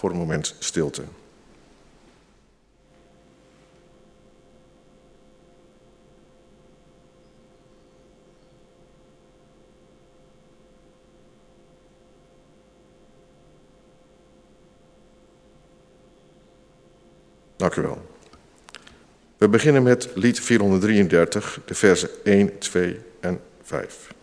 voor een moment stilte. Dank u wel. We beginnen met lied 433, de versen 1, 2 en 5.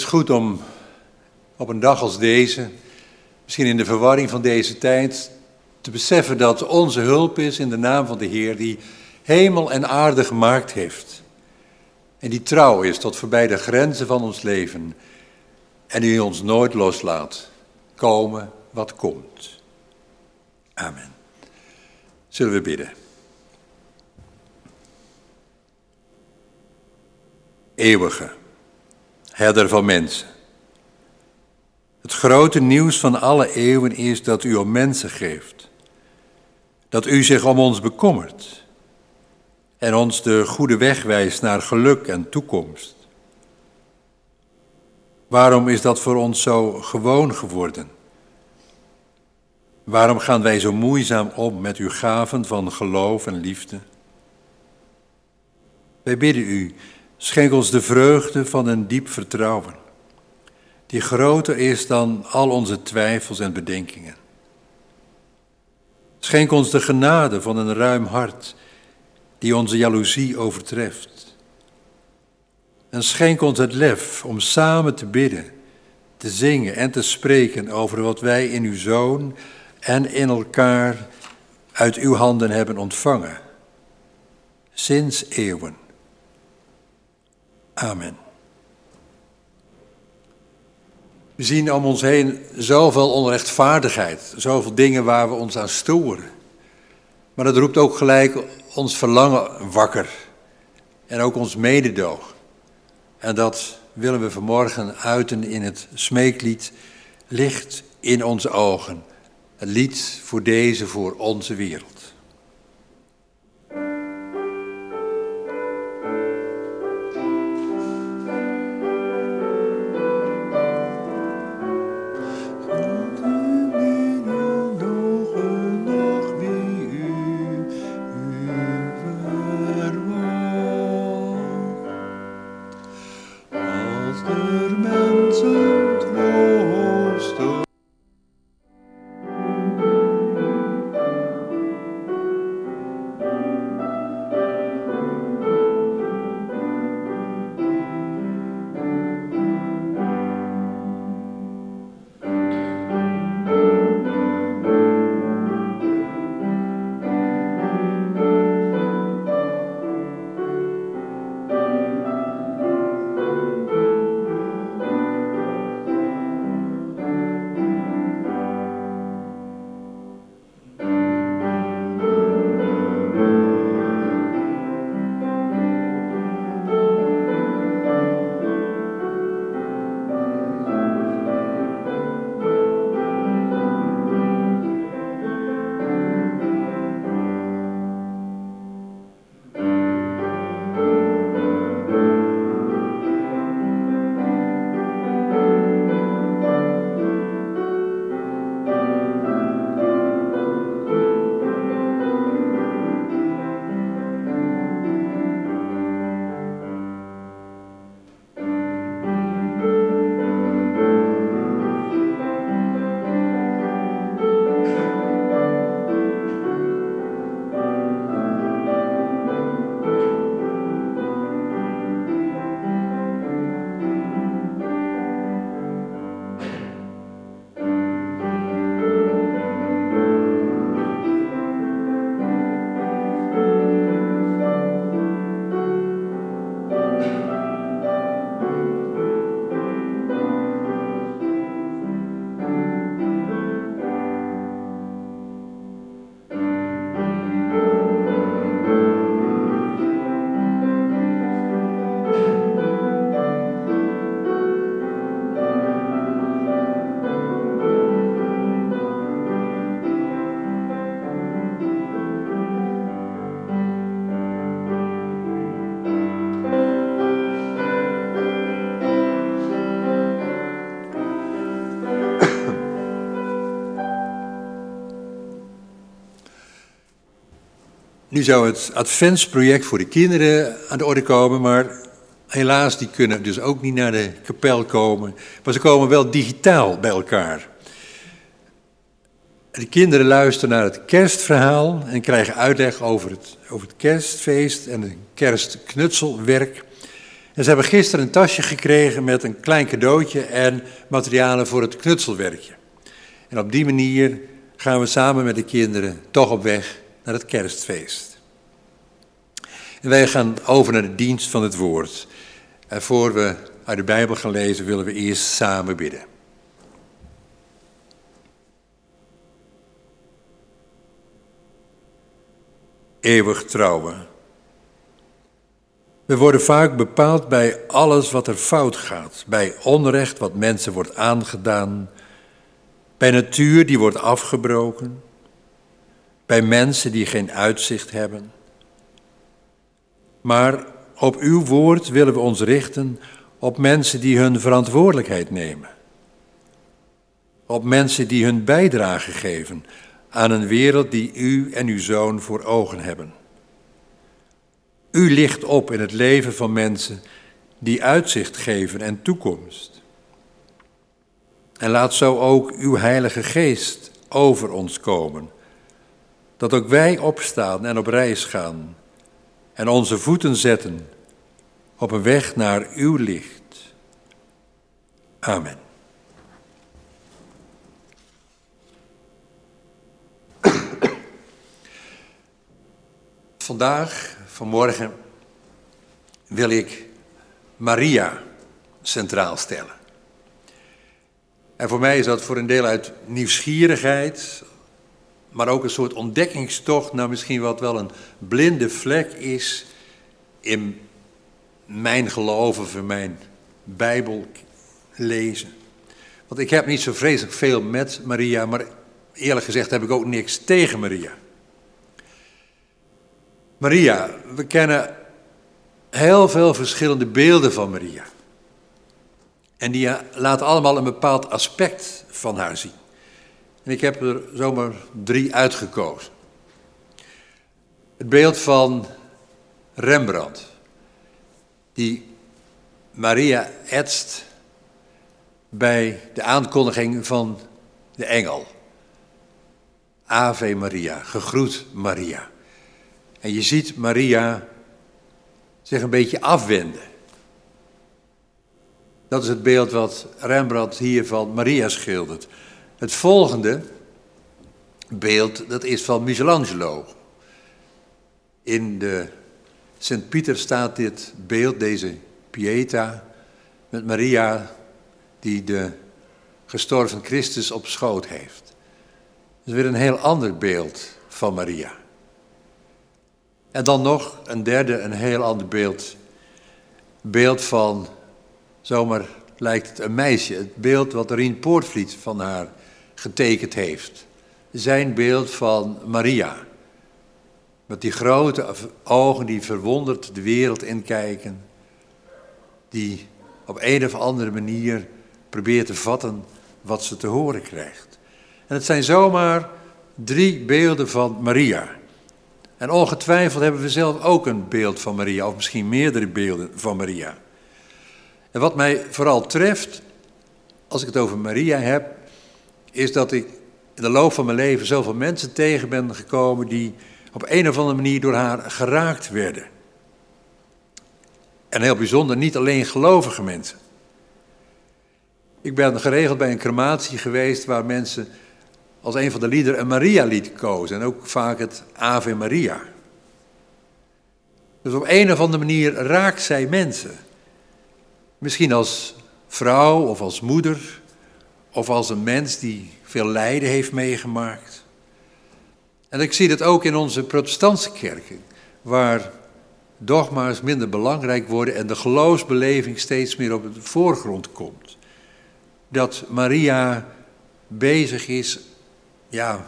Is goed om op een dag als deze, misschien in de verwarring van deze tijd, te beseffen dat onze hulp is in de naam van de Heer die hemel en aarde gemaakt heeft. En die trouw is tot voorbij de grenzen van ons leven en die ons nooit loslaat, komen wat komt. Amen. Zullen we bidden. Eeuwige herder van mensen. Het grote nieuws van alle eeuwen is dat u om mensen geeft. Dat u zich om ons bekommert en ons de goede weg wijst naar geluk en toekomst. Waarom is dat voor ons zo gewoon geworden? Waarom gaan wij zo moeizaam om met uw gaven van geloof en liefde? Wij bidden u Schenk ons de vreugde van een diep vertrouwen, die groter is dan al onze twijfels en bedenkingen. Schenk ons de genade van een ruim hart, die onze jaloezie overtreft. En schenk ons het lef om samen te bidden, te zingen en te spreken over wat wij in uw Zoon en in elkaar uit uw handen hebben ontvangen, sinds eeuwen. Amen. We zien om ons heen zoveel onrechtvaardigheid, zoveel dingen waar we ons aan storen. Maar dat roept ook gelijk ons verlangen wakker en ook ons mededoog. En dat willen we vanmorgen uiten in het smeeklied Licht in onze ogen. Het lied voor deze, voor onze wereld. Nu zou het adventsproject voor de kinderen aan de orde komen, maar helaas, die kunnen dus ook niet naar de kapel komen. Maar ze komen wel digitaal bij elkaar. De kinderen luisteren naar het kerstverhaal en krijgen uitleg over het, over het kerstfeest en het kerstknutselwerk. En ze hebben gisteren een tasje gekregen met een klein cadeautje en materialen voor het knutselwerkje. En op die manier gaan we samen met de kinderen toch op weg naar het kerstfeest. En wij gaan over naar de dienst van het woord. En voor we uit de Bijbel gaan lezen, willen we eerst samen bidden. Eeuwig trouwen. We worden vaak bepaald bij alles wat er fout gaat, bij onrecht wat mensen wordt aangedaan, bij natuur die wordt afgebroken, bij mensen die geen uitzicht hebben. Maar op uw woord willen we ons richten op mensen die hun verantwoordelijkheid nemen. Op mensen die hun bijdrage geven aan een wereld die u en uw zoon voor ogen hebben. U licht op in het leven van mensen die uitzicht geven en toekomst. En laat zo ook uw Heilige Geest over ons komen, dat ook wij opstaan en op reis gaan en onze voeten zetten op een weg naar uw licht. Amen. Vandaag, vanmorgen, wil ik Maria centraal stellen. En voor mij is dat voor een deel uit nieuwsgierigheid, maar ook een soort ontdekkingstocht naar misschien wat wel een blinde vlek is in mijn geloof of in mijn Bijbel lezen. Want ik heb niet zo vreselijk veel met Maria, maar eerlijk gezegd heb ik ook niks tegen Maria. Maria, we kennen heel veel verschillende beelden van Maria. En die laten allemaal een bepaald aspect van haar zien. En ik heb er zomaar drie uitgekozen. Het beeld van Rembrandt, die Maria etst bij de aankondiging van de engel. Ave Maria, gegroet Maria. En je ziet Maria zich een beetje afwenden. Dat is het beeld wat Rembrandt hier van Maria schildert. Het volgende beeld, dat is van Michelangelo. In de Sint-Pieter staat dit beeld, deze Pieta, met Maria die de gestorven Christus op schoot heeft. Dat is weer een heel ander beeld van Maria. En dan nog een derde, een heel ander beeld. Beeld van, zomaar lijkt het een meisje. Het beeld wat Rien Poortvliet van haar getekend heeft. Zijn beeld van Maria. Met die grote ogen die verwonderd de wereld inkijken. Die op een of andere manier probeert te vatten wat ze te horen krijgt. En het zijn zomaar drie beelden van Maria. En ongetwijfeld hebben we zelf ook een beeld van Maria, of misschien meerdere beelden van Maria. En wat mij vooral treft, als ik het over Maria heb, is dat ik in de loop van mijn leven zoveel mensen tegen ben gekomen die op een of andere manier door haar geraakt werden. En heel bijzonder, niet alleen gelovige mensen. Ik ben geregeld bij een crematie geweest waar mensen als een van de liederen een Maria-lied kozen. En ook vaak het Ave Maria. Dus op een of andere manier raakt zij mensen. Misschien als vrouw of als moeder of als een mens die veel lijden heeft meegemaakt. En ik zie dat ook in onze protestantse kerken, waar dogma's minder belangrijk worden en de geloofsbeleving steeds meer op de voorgrond komt. Dat Maria bezig is ja,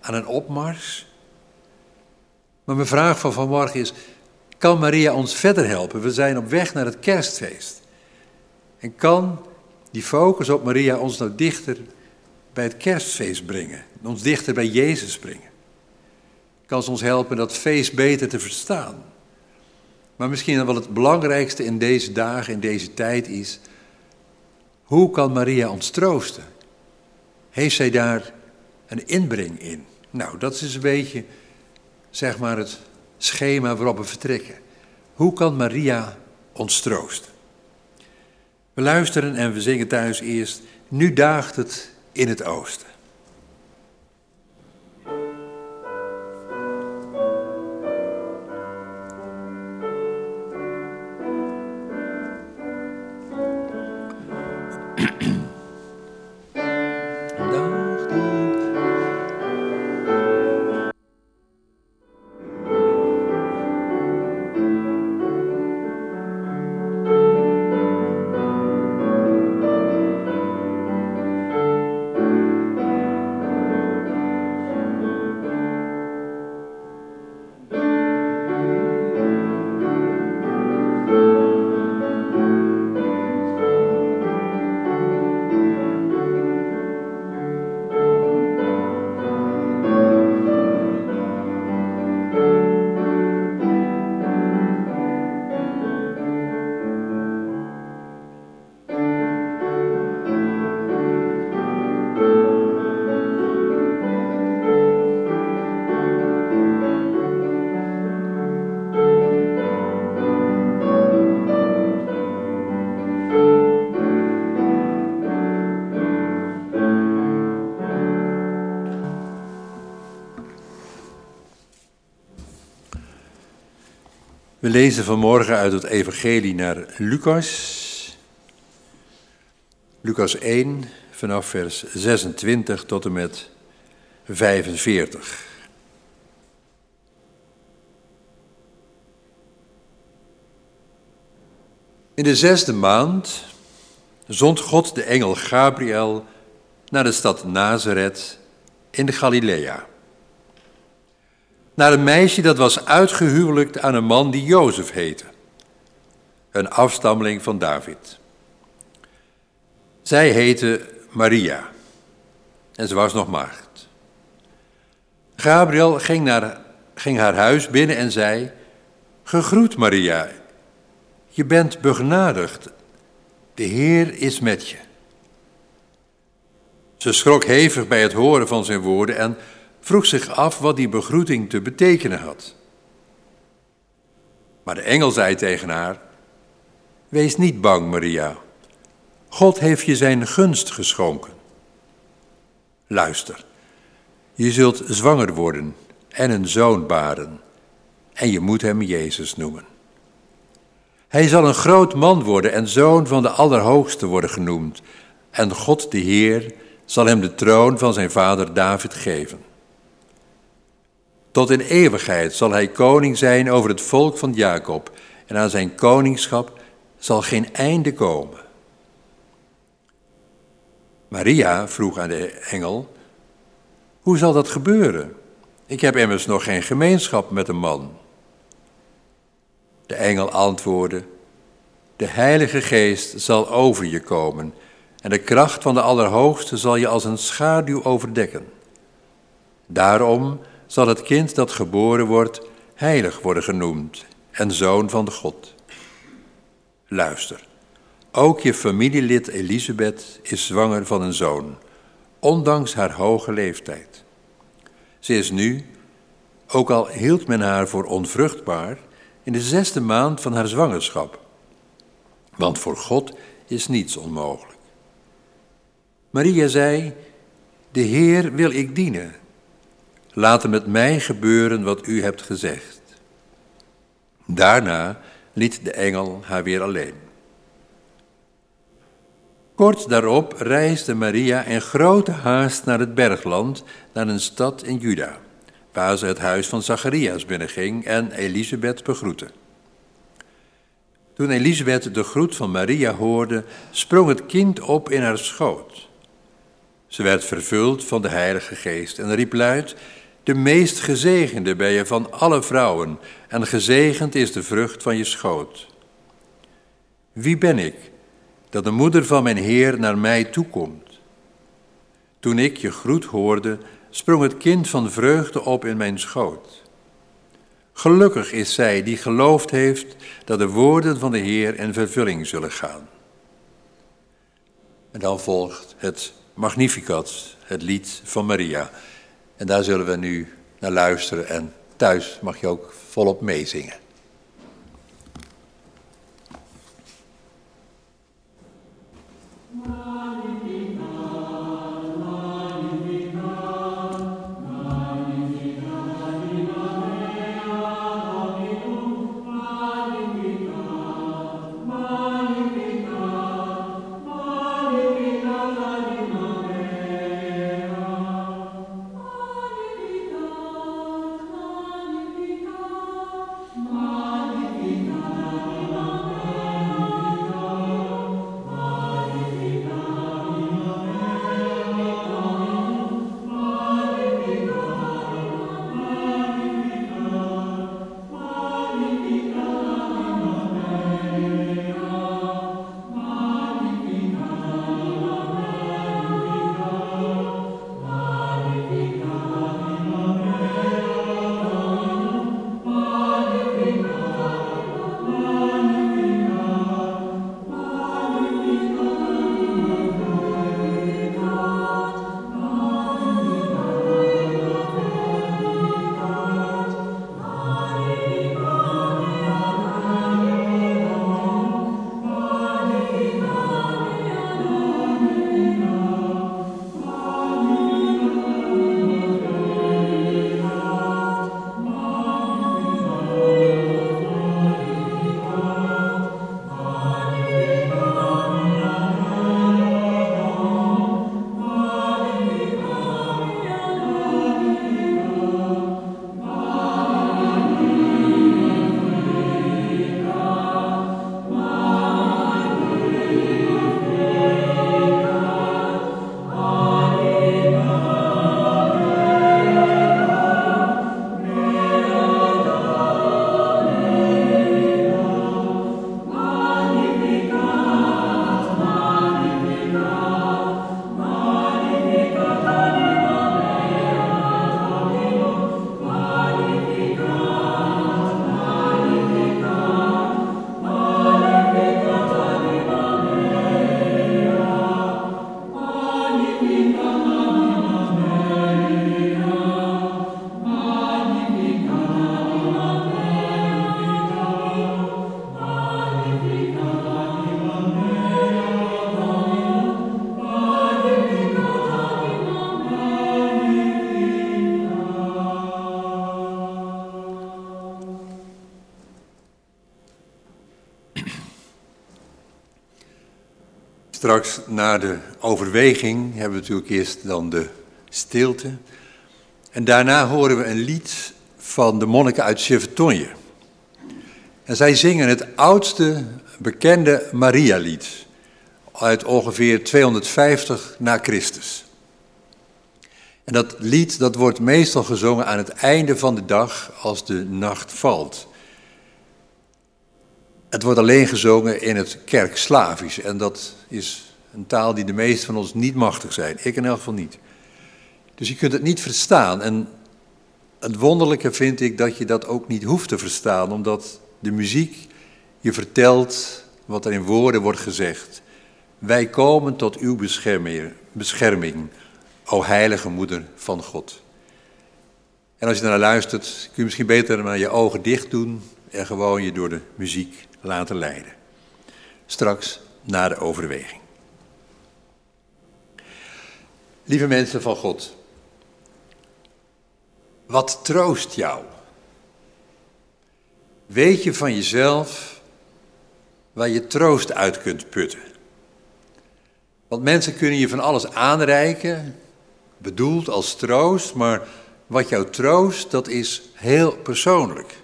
aan een opmars. Maar mijn vraag van vanmorgen is, kan Maria ons verder helpen? We zijn op weg naar het kerstfeest. En kan die focus op Maria ons nou dichter bij het kerstfeest brengen? Ons dichter bij Jezus brengen? kan ze ons helpen dat feest beter te verstaan. Maar misschien wel het belangrijkste in deze dagen, in deze tijd is, hoe kan Maria ons troosten? Heeft zij daar een inbreng in? Nou, dat is een beetje, zeg maar, het schema waarop we vertrekken. Hoe kan Maria ons troosten? We luisteren en we zingen thuis eerst, nu daagt het in het oosten. We lezen vanmorgen uit het Evangelie naar Lucas. Lucas 1, vanaf vers 26 tot en met 45. In de zesde maand zond God de engel Gabriel naar de stad Nazareth in de Galilea naar een meisje dat was uitgehuwelijkt aan een man die Jozef heette, een afstammeling van David. Zij heette Maria en ze was nog maagd. Gabriel ging, naar, ging haar huis binnen en zei: Gegroet Maria, je bent begenadigd, de Heer is met je. Ze schrok hevig bij het horen van zijn woorden en vroeg zich af wat die begroeting te betekenen had. Maar de engel zei tegen haar: Wees niet bang, Maria. God heeft je zijn gunst geschonken. Luister, je zult zwanger worden en een zoon baren, en je moet hem Jezus noemen. Hij zal een groot man worden en zoon van de Allerhoogste worden genoemd, en God de Heer zal hem de troon van zijn vader David geven. Tot in eeuwigheid zal hij koning zijn over het volk van Jacob en aan zijn koningschap zal geen einde komen. Maria vroeg aan de engel, hoe zal dat gebeuren? Ik heb immers nog geen gemeenschap met een man. De engel antwoordde, de Heilige Geest zal over je komen en de kracht van de Allerhoogste zal je als een schaduw overdekken. Daarom zal het kind dat geboren wordt heilig worden genoemd en zoon van de God. Luister, ook je familielid Elisabeth is zwanger van een zoon, ondanks haar hoge leeftijd. Ze is nu, ook al hield men haar voor onvruchtbaar, in de zesde maand van haar zwangerschap. Want voor God is niets onmogelijk. Maria zei: De Heer wil ik dienen Laat met mij gebeuren wat u hebt gezegd. Daarna liet de engel haar weer alleen. Kort daarop reisde Maria in grote haast naar het bergland, naar een stad in Juda, waar ze het huis van Zacharias binnenging en Elisabeth begroette. Toen Elisabeth de groet van Maria hoorde, sprong het kind op in haar schoot. Ze werd vervuld van de Heilige Geest en riep luid: de meest gezegende ben je van alle vrouwen, en gezegend is de vrucht van je schoot. Wie ben ik, dat de moeder van mijn Heer naar mij toekomt? Toen ik je groet hoorde, sprong het kind van vreugde op in mijn schoot. Gelukkig is zij die geloofd heeft dat de woorden van de Heer in vervulling zullen gaan. En dan volgt het Magnificat, het lied van Maria. En daar zullen we nu naar luisteren en thuis mag je ook volop meezingen. Straks na de overweging hebben we natuurlijk eerst dan de stilte. En daarna horen we een lied van de monniken uit Chevetogne. En zij zingen het oudste bekende Maria-lied uit ongeveer 250 na Christus. En dat lied dat wordt meestal gezongen aan het einde van de dag als de nacht valt. Het wordt alleen gezongen in het kerkslavisch en dat is een taal die de meesten van ons niet machtig zijn. Ik in elk geval niet. Dus je kunt het niet verstaan. En het wonderlijke vind ik dat je dat ook niet hoeft te verstaan, omdat de muziek je vertelt wat er in woorden wordt gezegd. Wij komen tot uw bescherming, o heilige moeder van God. En als je naar luistert, kun je misschien beter maar je ogen dicht doen en gewoon je door de muziek laten leiden. Straks na de overweging. Lieve mensen van God, wat troost jou? Weet je van jezelf waar je troost uit kunt putten? Want mensen kunnen je van alles aanreiken, bedoeld als troost, maar wat jou troost, dat is heel persoonlijk.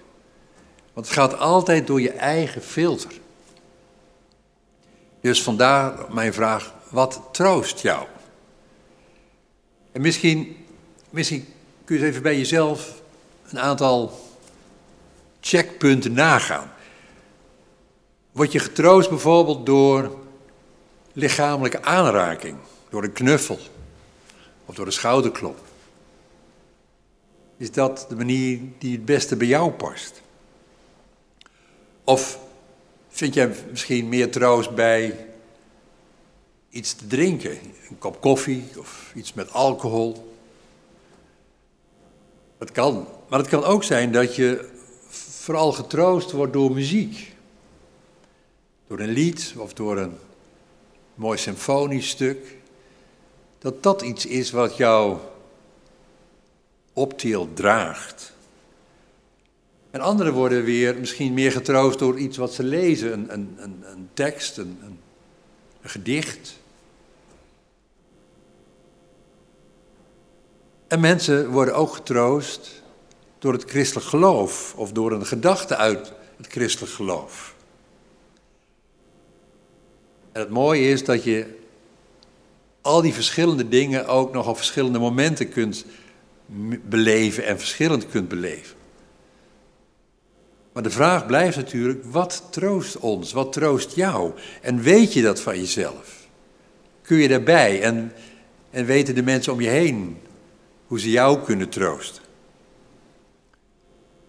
Want het gaat altijd door je eigen filter. Dus vandaar mijn vraag, wat troost jou? En misschien, misschien kun je eens even bij jezelf een aantal checkpunten nagaan. Word je getroost bijvoorbeeld door lichamelijke aanraking, door een knuffel of door een schouderklop? Is dat de manier die het beste bij jou past? Of vind jij misschien meer troost bij iets te drinken? Een kop koffie of iets met alcohol? Dat kan. Maar het kan ook zijn dat je vooral getroost wordt door muziek. Door een lied of door een mooi symfonisch stuk. Dat dat iets is wat jou optilt, draagt. En anderen worden weer misschien meer getroost door iets wat ze lezen, een, een, een, een tekst, een, een, gedicht. En mensen worden ook getroost door het christelijk geloof of door een gedachte uit het christelijk geloof. En het mooie is dat je al die verschillende dingen ook nog op verschillende momenten kunt beleven en verschillend kunt beleven. Maar de vraag blijft natuurlijk, wat troost ons? Wat troost jou? En weet je dat van jezelf? Kun je daarbij? En, en weten de mensen om je heen hoe ze jou kunnen troosten?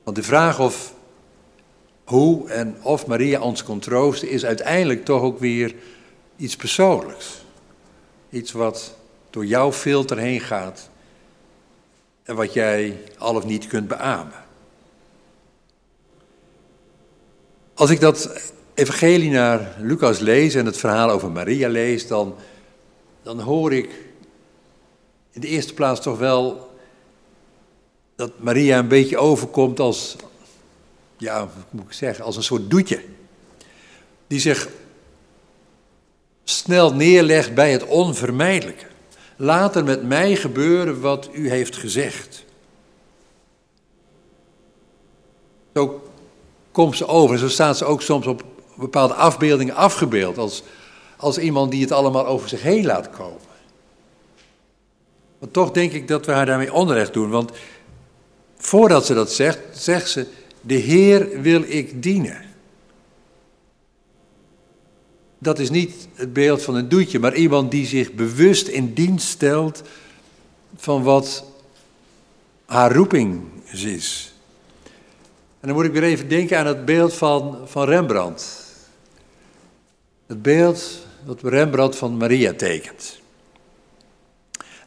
Want de vraag of hoe en of Maria ons kon troosten is uiteindelijk toch ook weer iets persoonlijks. Iets wat door jouw filter heen gaat en wat jij al of niet kunt beamen. Als ik dat evangelie naar Lucas lees en het verhaal over Maria lees, dan, dan hoor ik in de eerste plaats toch wel dat Maria een beetje overkomt als, ja, hoe moet ik zeggen, als een soort doetje. Die zich snel neerlegt bij het onvermijdelijke. Laat er met mij gebeuren wat u heeft gezegd. Zo komt ze over en zo staat ze ook soms op bepaalde afbeeldingen afgebeeld. Als, als iemand die het allemaal over zich heen laat komen. Maar toch denk ik dat we haar daarmee onrecht doen. Want voordat ze dat zegt, zegt ze: De Heer wil ik dienen. Dat is niet het beeld van een doetje, maar iemand die zich bewust in dienst stelt van wat haar roeping is. En dan moet ik weer even denken aan het beeld van, van Rembrandt. Het beeld dat Rembrandt van Maria tekent.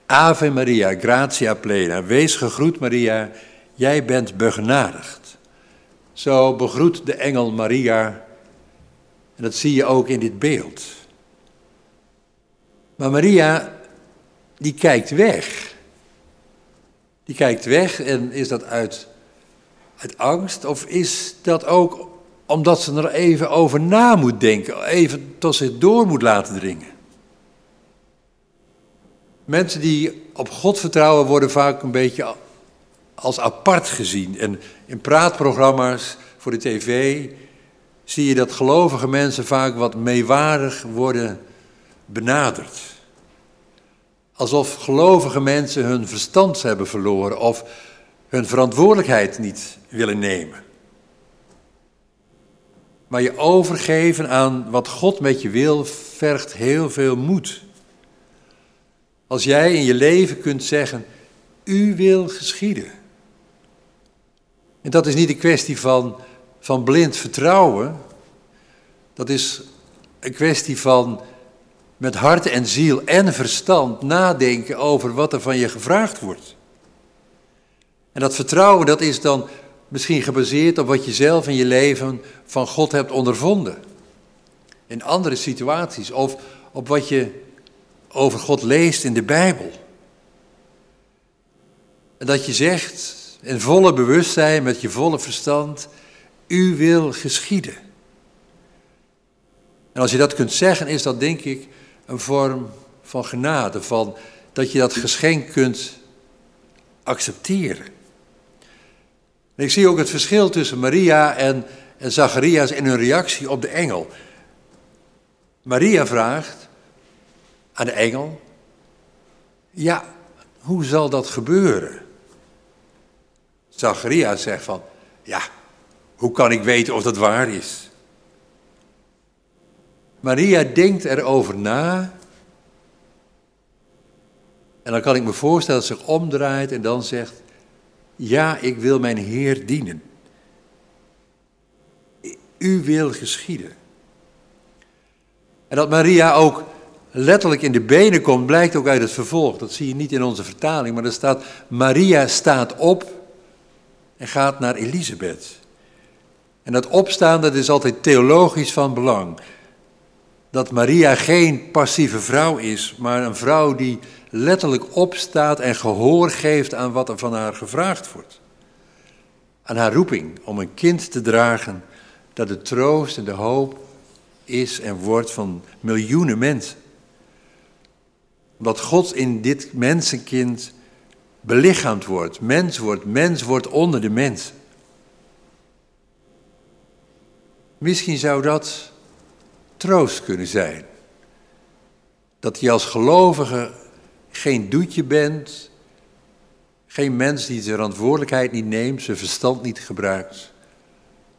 Ave Maria, gratia plena, wees gegroet Maria, jij bent begenadigd. Zo begroet de engel Maria en dat zie je ook in dit beeld. Maar Maria, die kijkt weg. Die kijkt weg en is dat uit, uit angst of is dat ook omdat ze er even over na moet denken, even tot zich door moet laten dringen? Mensen die op God vertrouwen worden vaak een beetje als apart gezien. En in praatprogramma's voor de tv zie je dat gelovige mensen vaak wat meewarig worden benaderd. Alsof gelovige mensen hun verstand hebben verloren of hun verantwoordelijkheid niet willen nemen. Maar je overgeven aan wat God met je wil vergt heel veel moed. Als jij in je leven kunt zeggen, u wil geschieden. En dat is niet een kwestie van van blind vertrouwen, dat is een kwestie van met hart en ziel en verstand nadenken over wat er van je gevraagd wordt. En dat vertrouwen, dat is dan misschien gebaseerd op wat je zelf in je leven van God hebt ondervonden. In andere situaties of op wat je over God leest in de Bijbel. En dat je zegt in volle bewustzijn, met je volle verstand, u wil geschieden. En als je dat kunt zeggen, is dat denk ik een vorm van genade, van dat je dat geschenk kunt accepteren. Ik zie ook het verschil tussen Maria en, en Zacharias in hun reactie op de engel. Maria vraagt aan de engel: Ja, hoe zal dat gebeuren? Zacharias zegt van: Ja, hoe kan ik weten of dat waar is? Maria denkt erover na. En dan kan ik me voorstellen dat ze zich omdraait en dan zegt: ja, ik wil mijn Heer dienen. U wil geschieden. En dat Maria ook letterlijk in de benen komt, blijkt ook uit het vervolg. Dat zie je niet in onze vertaling, maar er staat: Maria staat op en gaat naar Elisabeth. En dat opstaan, dat is altijd theologisch van belang. Dat Maria geen passieve vrouw is, maar een vrouw die letterlijk opstaat en gehoor geeft aan wat er van haar gevraagd wordt. Aan haar roeping om een kind te dragen dat de troost en de hoop is en wordt van miljoenen mensen. Wat God in dit mensenkind belichaamd wordt, mens wordt, mens wordt onder de mens. Misschien zou dat troost kunnen zijn. Dat je als gelovige geen doetje bent, geen mens die zijn verantwoordelijkheid niet neemt, zijn verstand niet gebruikt,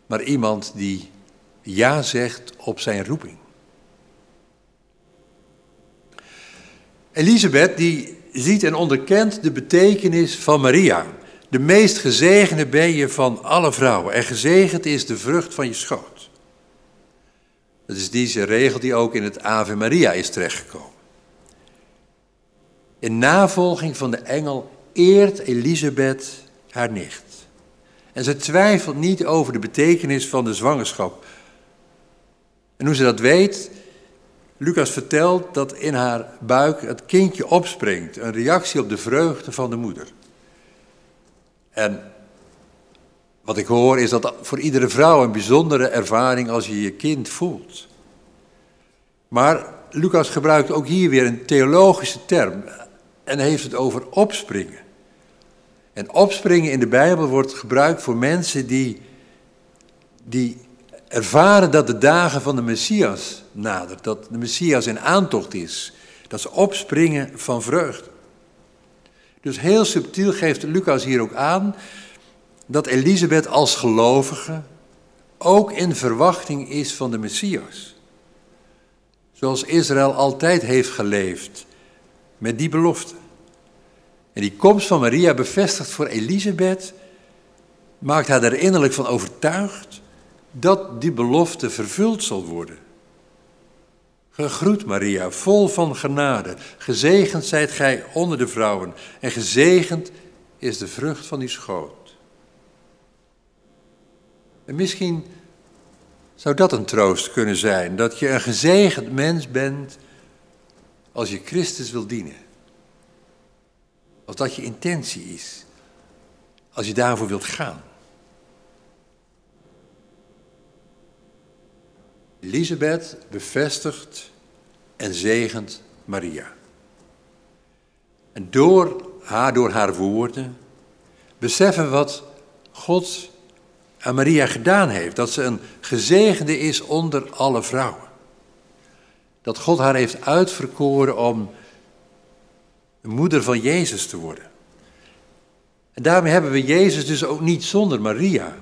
maar iemand die ja zegt op zijn roeping. Elisabeth die ziet en onderkent de betekenis van Maria. De meest gezegende ben je van alle vrouwen en gezegend is de vrucht van je schoot. Dat is deze regel die ook in het Ave Maria is terechtgekomen. In navolging van de engel eert Elisabeth haar nicht. En ze twijfelt niet over de betekenis van de zwangerschap. En hoe ze dat weet, Lucas vertelt dat in haar buik het kindje opspringt, een reactie op de vreugde van de moeder. En wat ik hoor is dat voor iedere vrouw een bijzondere ervaring als je je kind voelt. Maar Lucas gebruikt ook hier weer een theologische term en heeft het over opspringen. En opspringen in de Bijbel wordt gebruikt voor mensen die, die ervaren dat de dagen van de Messias nadert, dat de Messias in aantocht is. Dat ze opspringen van vreugde. Dus heel subtiel geeft Lucas hier ook aan dat Elisabeth als gelovige ook in verwachting is van de Messias. Zoals Israël altijd heeft geleefd met die belofte. En die komst van Maria bevestigt voor Elisabeth, maakt haar er innerlijk van overtuigd dat die belofte vervuld zal worden. Gegroet Maria, vol van genade, gezegend zijt gij onder de vrouwen en gezegend is de vrucht van uw schoot. En misschien zou dat een troost kunnen zijn, dat je een gezegend mens bent als je Christus wil dienen. Als dat je intentie is, als je daarvoor wilt gaan. Elisabeth bevestigt en zegent Maria. En door haar, door haar woorden, beseffen wat God aan Maria gedaan heeft. Dat ze een gezegende is onder alle vrouwen. Dat God haar heeft uitverkoren om de moeder van Jezus te worden. En daarmee hebben we Jezus dus ook niet zonder Maria.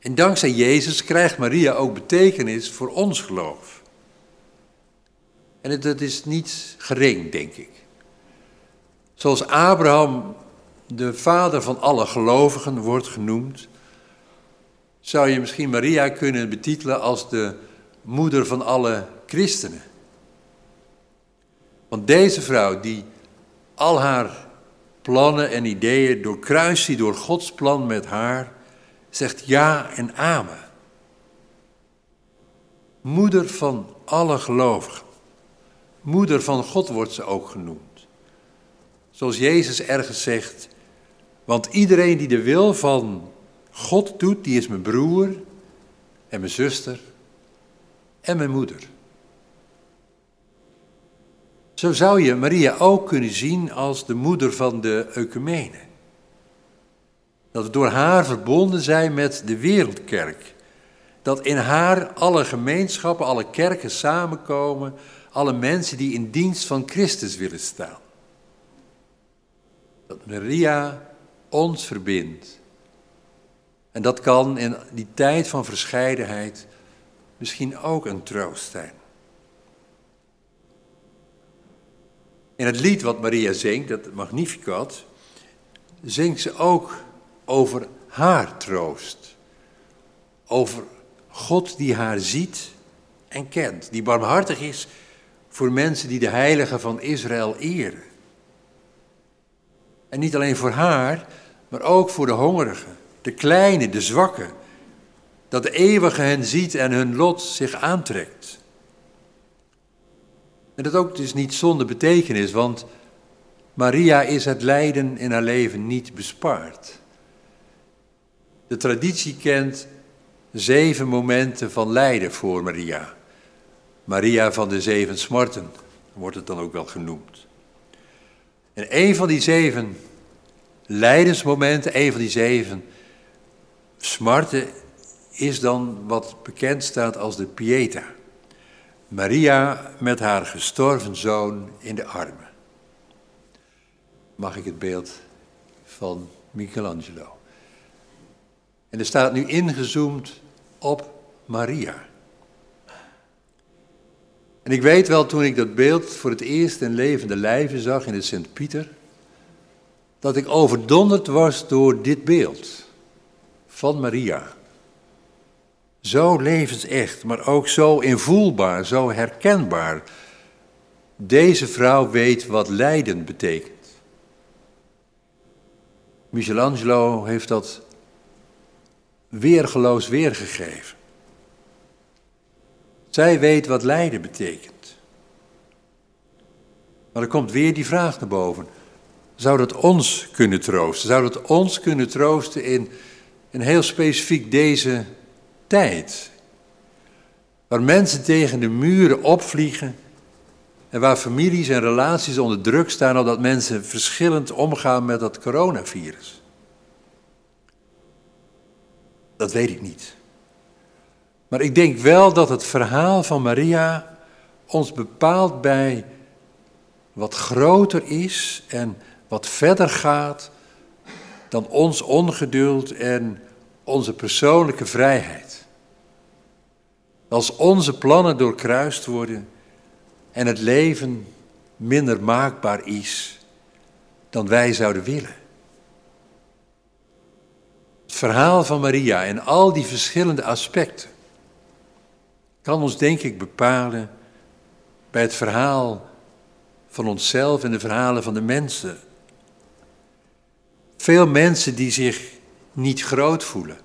En dankzij Jezus krijgt Maria ook betekenis voor ons geloof. En dat is niet gering, denk ik. Zoals Abraham de vader van alle gelovigen wordt genoemd, zou je misschien Maria kunnen betitelen als de moeder van alle Want deze vrouw die al haar plannen en ideeën doorkruist die door Gods plan met haar, zegt ja en amen. Moeder van alle gelovigen. Moeder van God wordt ze ook genoemd. Zoals Jezus ergens zegt, want iedereen die de wil van God doet, die is mijn broer en mijn zuster en mijn moeder. Zo zou je Maria ook kunnen zien als de moeder van de ecumene. Dat we door haar verbonden zijn met de wereldkerk. Dat in haar alle gemeenschappen, alle kerken samenkomen, alle mensen die in dienst van Christus willen staan. Dat Maria ons verbindt. En dat kan in die tijd van verscheidenheid misschien ook een troost zijn. In het lied wat Maria zingt, dat Magnificat, zingt ze ook over haar troost. Over God die haar ziet en kent, die barmhartig is voor mensen die de heiligen van Israël eren. En niet alleen voor haar, maar ook voor de hongerigen, de kleine, de zwakken. Dat de eeuwige hen ziet en hun lot zich aantrekt. En dat ook dus niet zonder betekenis, want Maria is het lijden in haar leven niet bespaard. De traditie kent zeven momenten van lijden voor Maria. Maria van de zeven smarten wordt het dan ook wel genoemd. En een van die zeven lijdensmomenten, een van die zeven smarten, is dan wat bekend staat als de Pieta. Maria met haar gestorven zoon in de armen. Mag ik het beeld van Michelangelo? En er staat nu ingezoomd op Maria. En ik weet wel, toen ik dat beeld voor het eerst in levende lijven zag in de Sint-Pieter, dat ik overdonderd was door dit beeld van Maria. Zo levensecht, maar ook zo invoelbaar, zo herkenbaar. Deze vrouw weet wat lijden betekent. Michelangelo heeft dat weergeloos weergegeven. Zij weet wat lijden betekent. Maar er komt weer die vraag naar boven. Zou dat ons kunnen troosten? Zou dat ons kunnen troosten in, in heel specifiek deze tijd? Waar mensen tegen de muren opvliegen en waar families en relaties onder druk staan omdat mensen verschillend omgaan met dat coronavirus. Dat weet ik niet. Maar ik denk wel dat het verhaal van Maria ons bepaalt bij wat groter is en wat verder gaat dan ons ongeduld en onze persoonlijke vrijheid. Als onze plannen doorkruist worden en het leven minder maakbaar is dan wij zouden willen. Het verhaal van Maria en al die verschillende aspecten kan ons denk ik bepalen bij het verhaal van onszelf en de verhalen van de mensen. Veel mensen die zich niet groot voelen,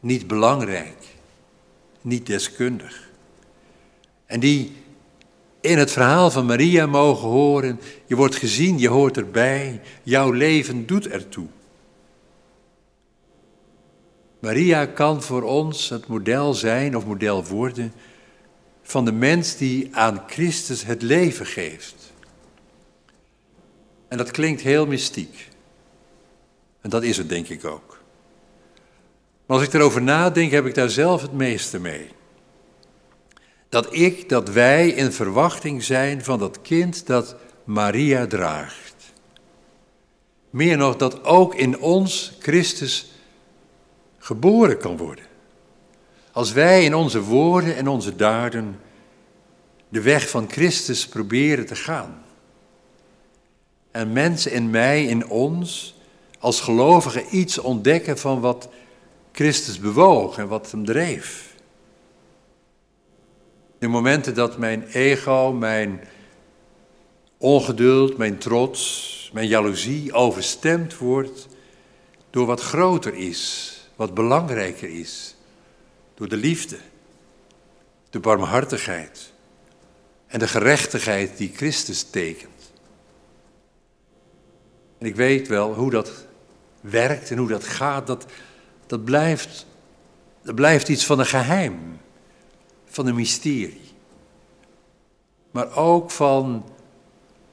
niet belangrijk, niet deskundig. En die in het verhaal van Maria mogen horen, je wordt gezien, je hoort erbij, jouw leven doet ertoe. Maria kan voor ons het model zijn of model worden van de mens die aan Christus het leven geeft. En dat klinkt heel mystiek. En dat is het denk ik ook. Maar als ik erover nadenk, heb ik daar zelf het meeste mee. Dat ik, dat wij in verwachting zijn van dat kind dat Maria draagt. Meer nog, dat ook in ons Christus geboren kan worden. Als wij in onze woorden en onze daden de weg van Christus proberen te gaan. En mensen in mij, in ons, als gelovigen iets ontdekken van wat Christus bewoog en wat hem dreef. De momenten dat mijn ego, mijn ongeduld, mijn trots, mijn jaloezie overstemd wordt door wat groter is wat belangrijker is. Door de liefde, de barmhartigheid en de gerechtigheid die Christus tekent. En ik weet wel hoe dat werkt en hoe dat gaat. Dat, dat, blijft, dat blijft iets van een geheim, van een mysterie. Maar ook van,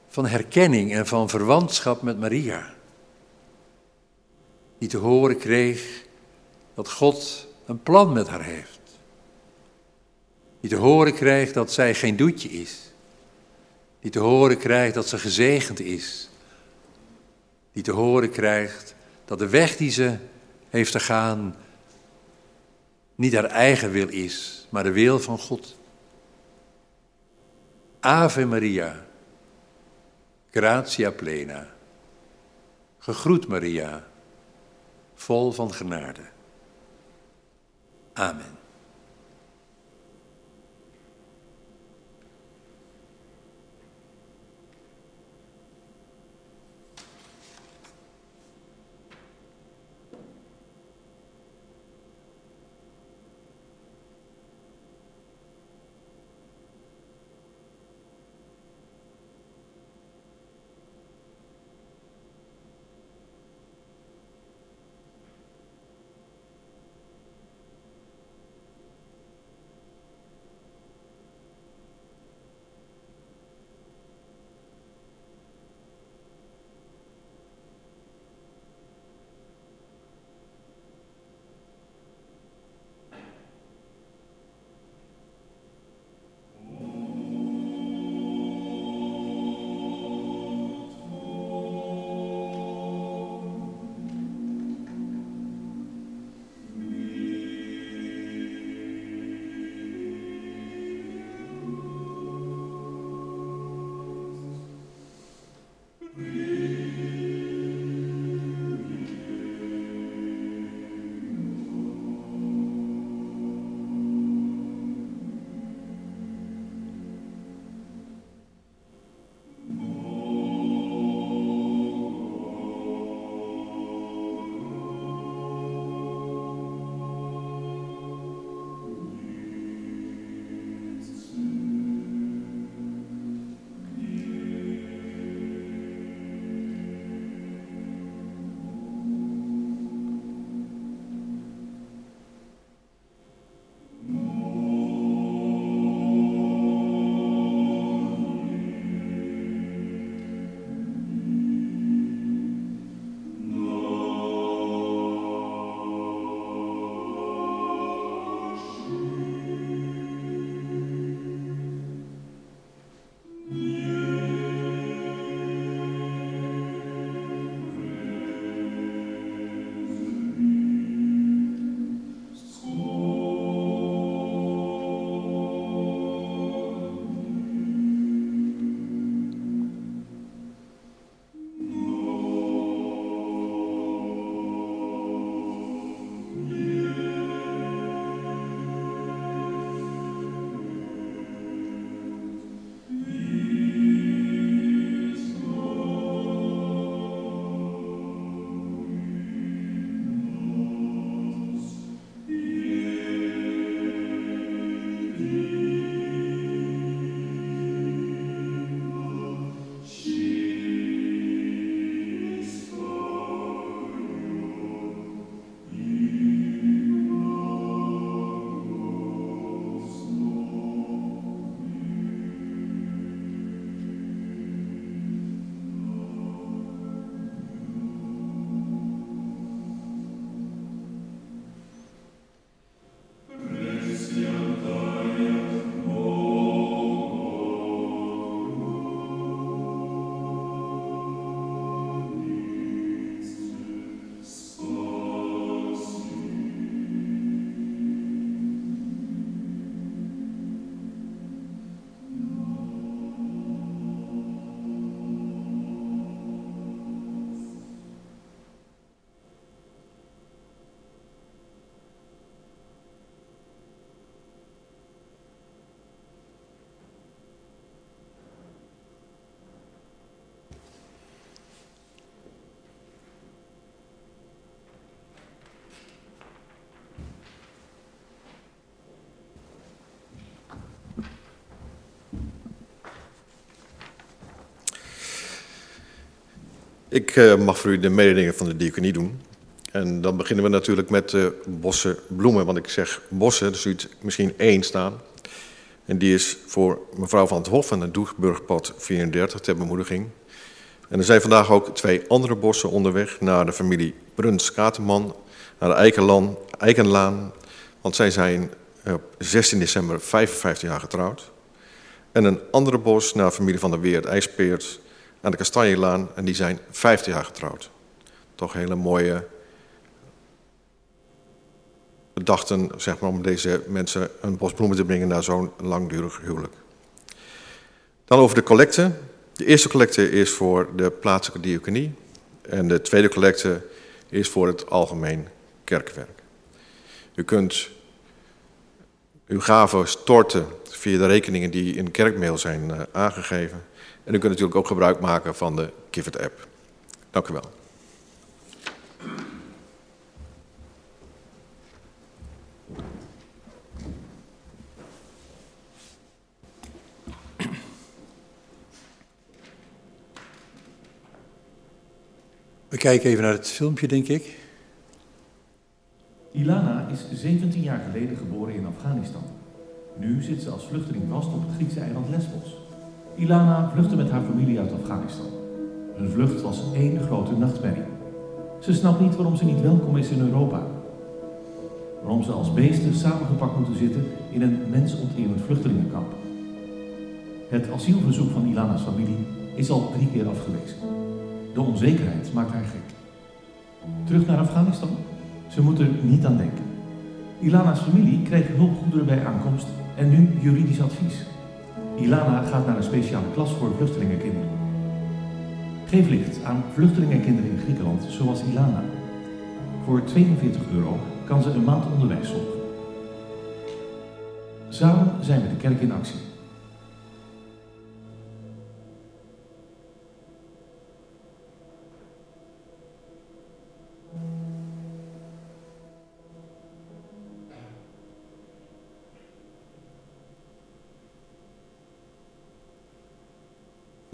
van herkenning en van verwantschap met Maria. Die te horen kreeg dat God een plan met haar heeft. Die te horen krijgt dat zij geen doetje is. Die te horen krijgt dat ze gezegend is. Die te horen krijgt dat de weg die ze heeft te gaan niet haar eigen wil is, maar de wil van God. Ave Maria, gratia plena, Gegroet Maria, vol van genade. Amen. Ik uh, mag voor u de mededelingen van de diaconie doen. En dan beginnen we natuurlijk met de bossen bloemen. Want ik zeg bossen, dus ziet misschien één staan. En die is voor mevrouw van het Hof van het Doegburgpad 34 ter bemoediging. En er zijn vandaag ook twee andere bossen onderweg naar de familie Bruns-Kateman, naar de Eikenlaan, Eikenlaan. Want zij zijn op 16 december 55 jaar getrouwd. En een andere bos naar de familie van der Weert IJspeert aan de Kastanjelaan en die zijn 50 jaar getrouwd. Toch hele mooie gedachten zeg maar, om deze mensen een bos bloemen te brengen naar zo'n langdurig huwelijk. Dan over de collecte. De eerste collecte is voor de plaatselijke diaconie. En de tweede collecte is voor het algemeen kerkwerk. U kunt uw gaven storten via de rekeningen die in kerkmail zijn uh, aangegeven. En u kunt natuurlijk ook gebruik maken van de Give app. Dank u wel. We kijken even naar het filmpje, denk ik. Ilana is 17 jaar geleden geboren in Afghanistan. Nu zit ze als vluchteling vast op het Griekse eiland Lesbos. Ilana vluchtte met haar familie uit Afghanistan. Hun vlucht was één grote nachtmerrie. Ze snapt niet waarom ze niet welkom is in Europa. Waarom ze als beesten samengepakt moeten zitten in een mensonterend vluchtelingenkamp. Het asielverzoek van Ilana's familie is al drie keer afgewezen. De onzekerheid maakt haar gek. Terug naar Afghanistan? Ze moet er niet aan denken. Ilana's familie kreeg hulpgoederen bij aankomst en nu juridisch advies. Ilana gaat naar een speciale klas voor vluchtelingenkinderen. Geef licht aan vluchtelingenkinderen in Griekenland zoals Ilana. Voor 42 euro kan ze een maand onderwijs volgen. Samen zijn we de kerk in actie.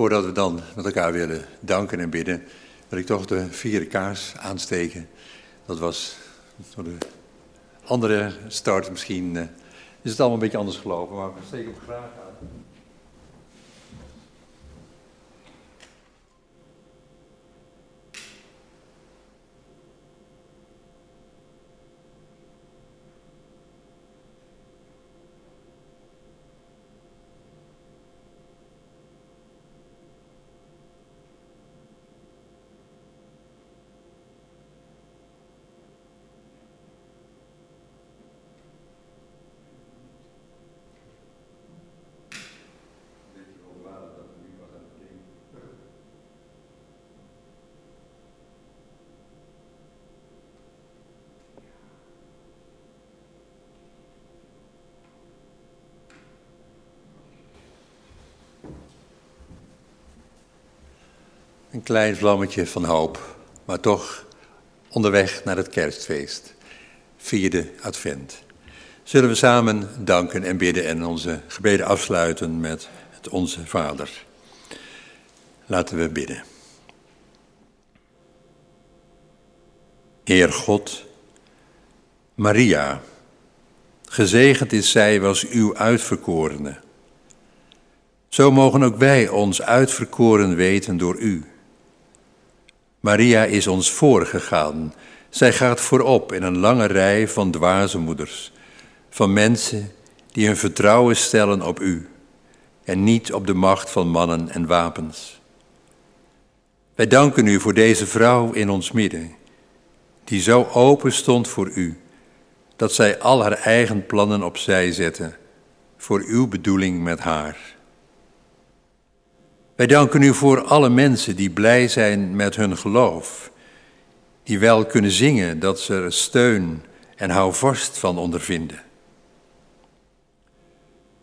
Voordat we dan met elkaar willen danken en bidden, wil ik toch de vierde kaars aansteken. Dat was door de andere start misschien. Uh, is het allemaal een beetje anders gelopen, maar ik steek hem graag aan. Klein vlammetje van hoop, maar toch onderweg naar het kerstfeest. Vierde advent. Zullen we samen danken en bidden en onze gebeden afsluiten met het Onze Vader. Laten we bidden. Heer God, Maria, gezegend is zij was uw uitverkorene. Zo mogen ook wij ons uitverkoren weten door u. Maria is ons voorgegaan. Zij gaat voorop in een lange rij van dwaze moeders, van mensen die hun vertrouwen stellen op u en niet op de macht van mannen en wapens. Wij danken u voor deze vrouw in ons midden, die zo open stond voor u, dat zij al haar eigen plannen opzij zette voor uw bedoeling met haar. Wij danken u voor alle mensen die blij zijn met hun geloof, die wel kunnen zingen dat ze er steun en houvast van ondervinden.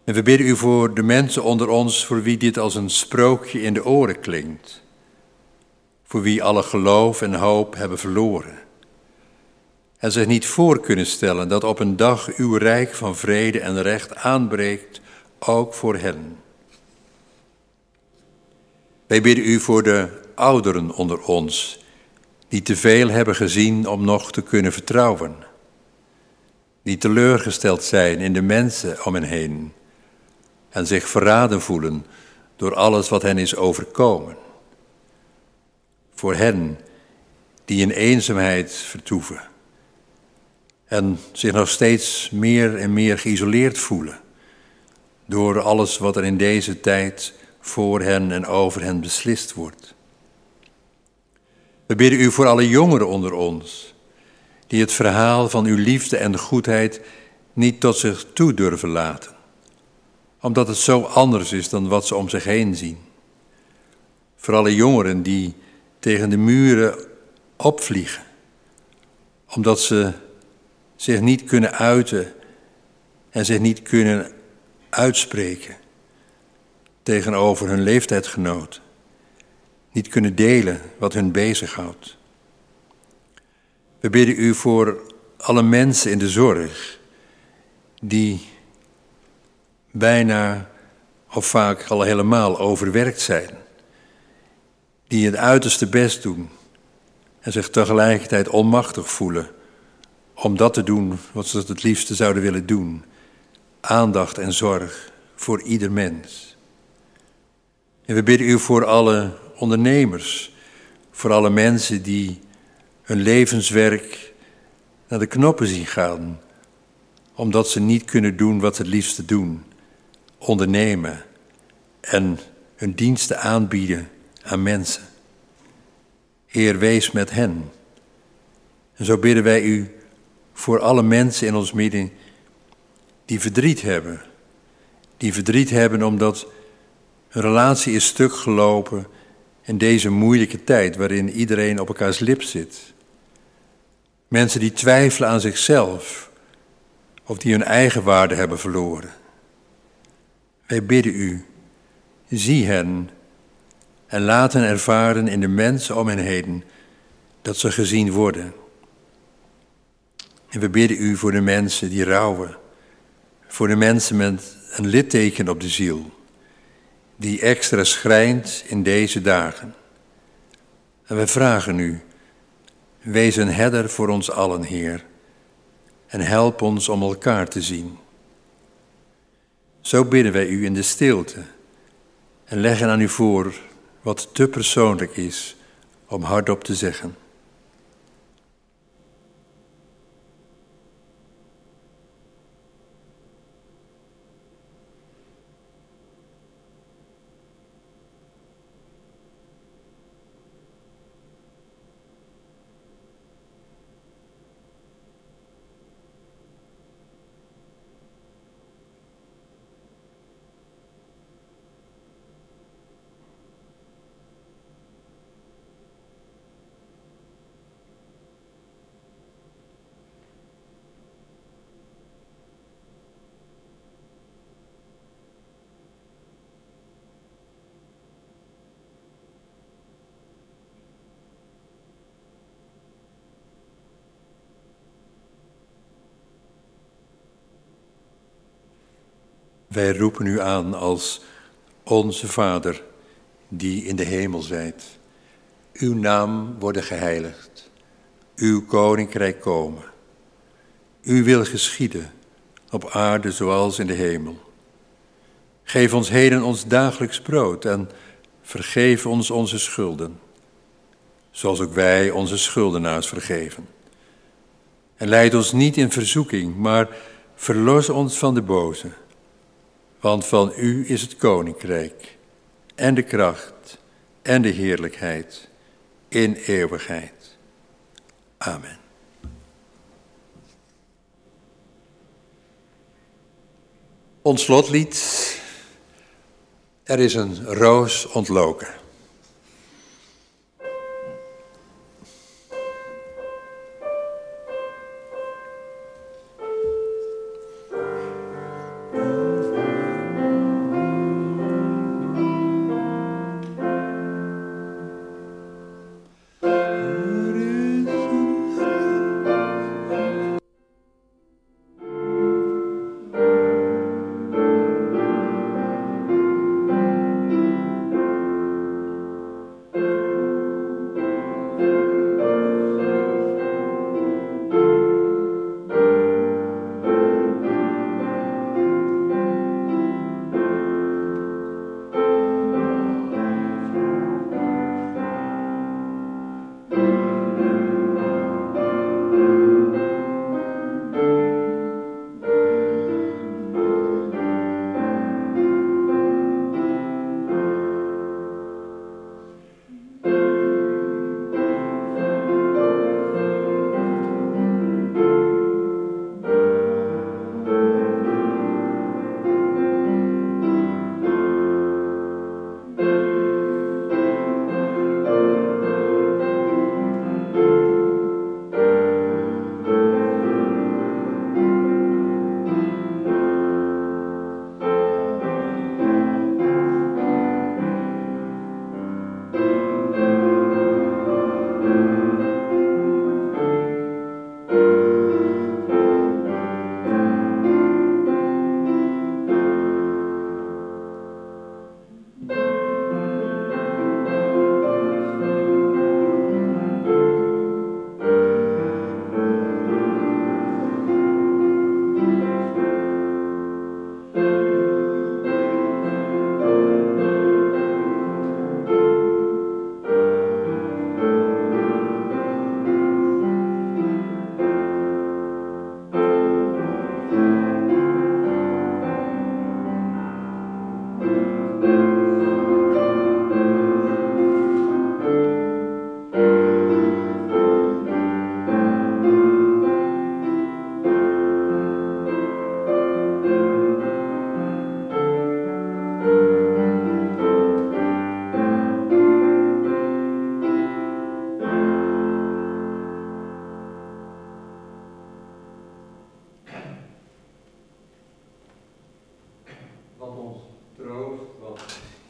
En we bidden u voor de mensen onder ons voor wie dit als een sprookje in de oren klinkt, voor wie alle geloof en hoop hebben verloren en zich niet voor kunnen stellen dat op een dag uw rijk van vrede en recht aanbreekt, ook voor hen. Wij bidden u voor de ouderen onder ons, die te veel hebben gezien om nog te kunnen vertrouwen. Die teleurgesteld zijn in de mensen om hen heen en zich verraden voelen door alles wat hen is overkomen. Voor hen die in eenzaamheid vertoeven en zich nog steeds meer en meer geïsoleerd voelen door alles wat er in deze tijd voor hen en over hen beslist wordt. We bidden u voor alle jongeren onder ons, die het verhaal van uw liefde en goedheid niet tot zich toe durven laten, omdat het zo anders is dan wat ze om zich heen zien. Voor alle jongeren die tegen de muren opvliegen, omdat ze zich niet kunnen uiten en zich niet kunnen uitspreken tegenover hun leeftijdsgenoten, niet kunnen delen wat hun bezighoudt. We bidden u voor alle mensen in de zorg die bijna of vaak al helemaal overwerkt zijn, die het uiterste best doen en zich tegelijkertijd onmachtig voelen om dat te doen wat ze het liefste zouden willen doen. Aandacht en zorg voor ieder mens. En we bidden u voor alle ondernemers, voor alle mensen die hun levenswerk naar de knoppen zien gaan, omdat ze niet kunnen doen wat ze het liefste doen, ondernemen en hun diensten aanbieden aan mensen. Heer, wees met hen. En zo bidden wij u voor alle mensen in ons midden die verdriet hebben. Die verdriet hebben omdat hun relatie is stuk gelopen in deze moeilijke tijd waarin iedereen op elkaars lip zit. Mensen die twijfelen aan zichzelf of die hun eigen waarde hebben verloren. Wij bidden u, zie hen en laat hen ervaren in de mensen om hen heen dat ze gezien worden. En we bidden u voor de mensen die rouwen, voor de mensen met een litteken op de ziel, die extra schrijnt in deze dagen. En we vragen u, wees een herder voor ons allen, Heer, en help ons om elkaar te zien. Zo bidden wij u in de stilte en leggen aan u voor wat te persoonlijk is om hardop te zeggen. Wij roepen u aan als onze Vader die in de hemel zijt. Uw naam worden geheiligd. Uw koninkrijk komen. Uw wil geschieden op aarde zoals in de hemel. Geef ons heden ons dagelijks brood en vergeef ons onze schulden, zoals ook wij onze schuldenaars vergeven. En leid ons niet in verzoeking, maar verlos ons van de boze. Want van u is het koninkrijk en de kracht en de heerlijkheid in eeuwigheid. Amen. Ons slotlied. Er is een roos ontloken.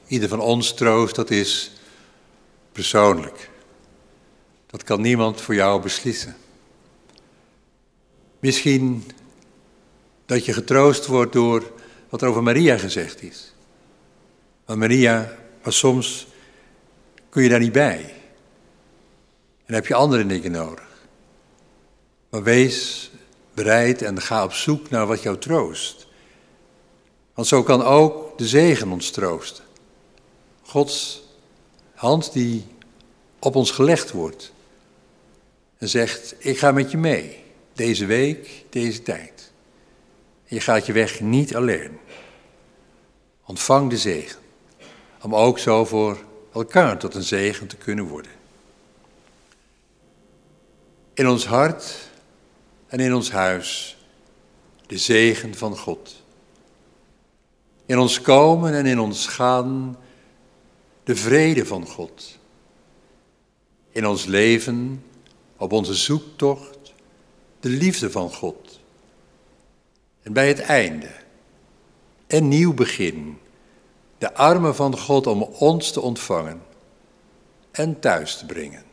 Ieder van ons troost, dat is persoonlijk. Dat kan niemand voor jou beslissen. Misschien dat je getroost wordt door wat er over Maria gezegd is. Want Maria, maar soms kun je daar niet bij. En heb je andere dingen nodig. Maar wees bereid en ga op zoek naar wat jou troost. Want zo kan ook de zegen ons troosten. Gods hand die op ons gelegd wordt. En zegt, ik ga met je mee. Deze week, deze tijd. Je gaat je weg niet alleen. Ontvang de zegen. Om ook zo voor elkaar tot een zegen te kunnen worden. In ons hart en in ons huis de zegen van God. In ons komen en in ons gaan de vrede van God. In ons leven, op onze zoektocht, de liefde van God. En bij het einde, een nieuw begin, de armen van God om ons te ontvangen en thuis te brengen.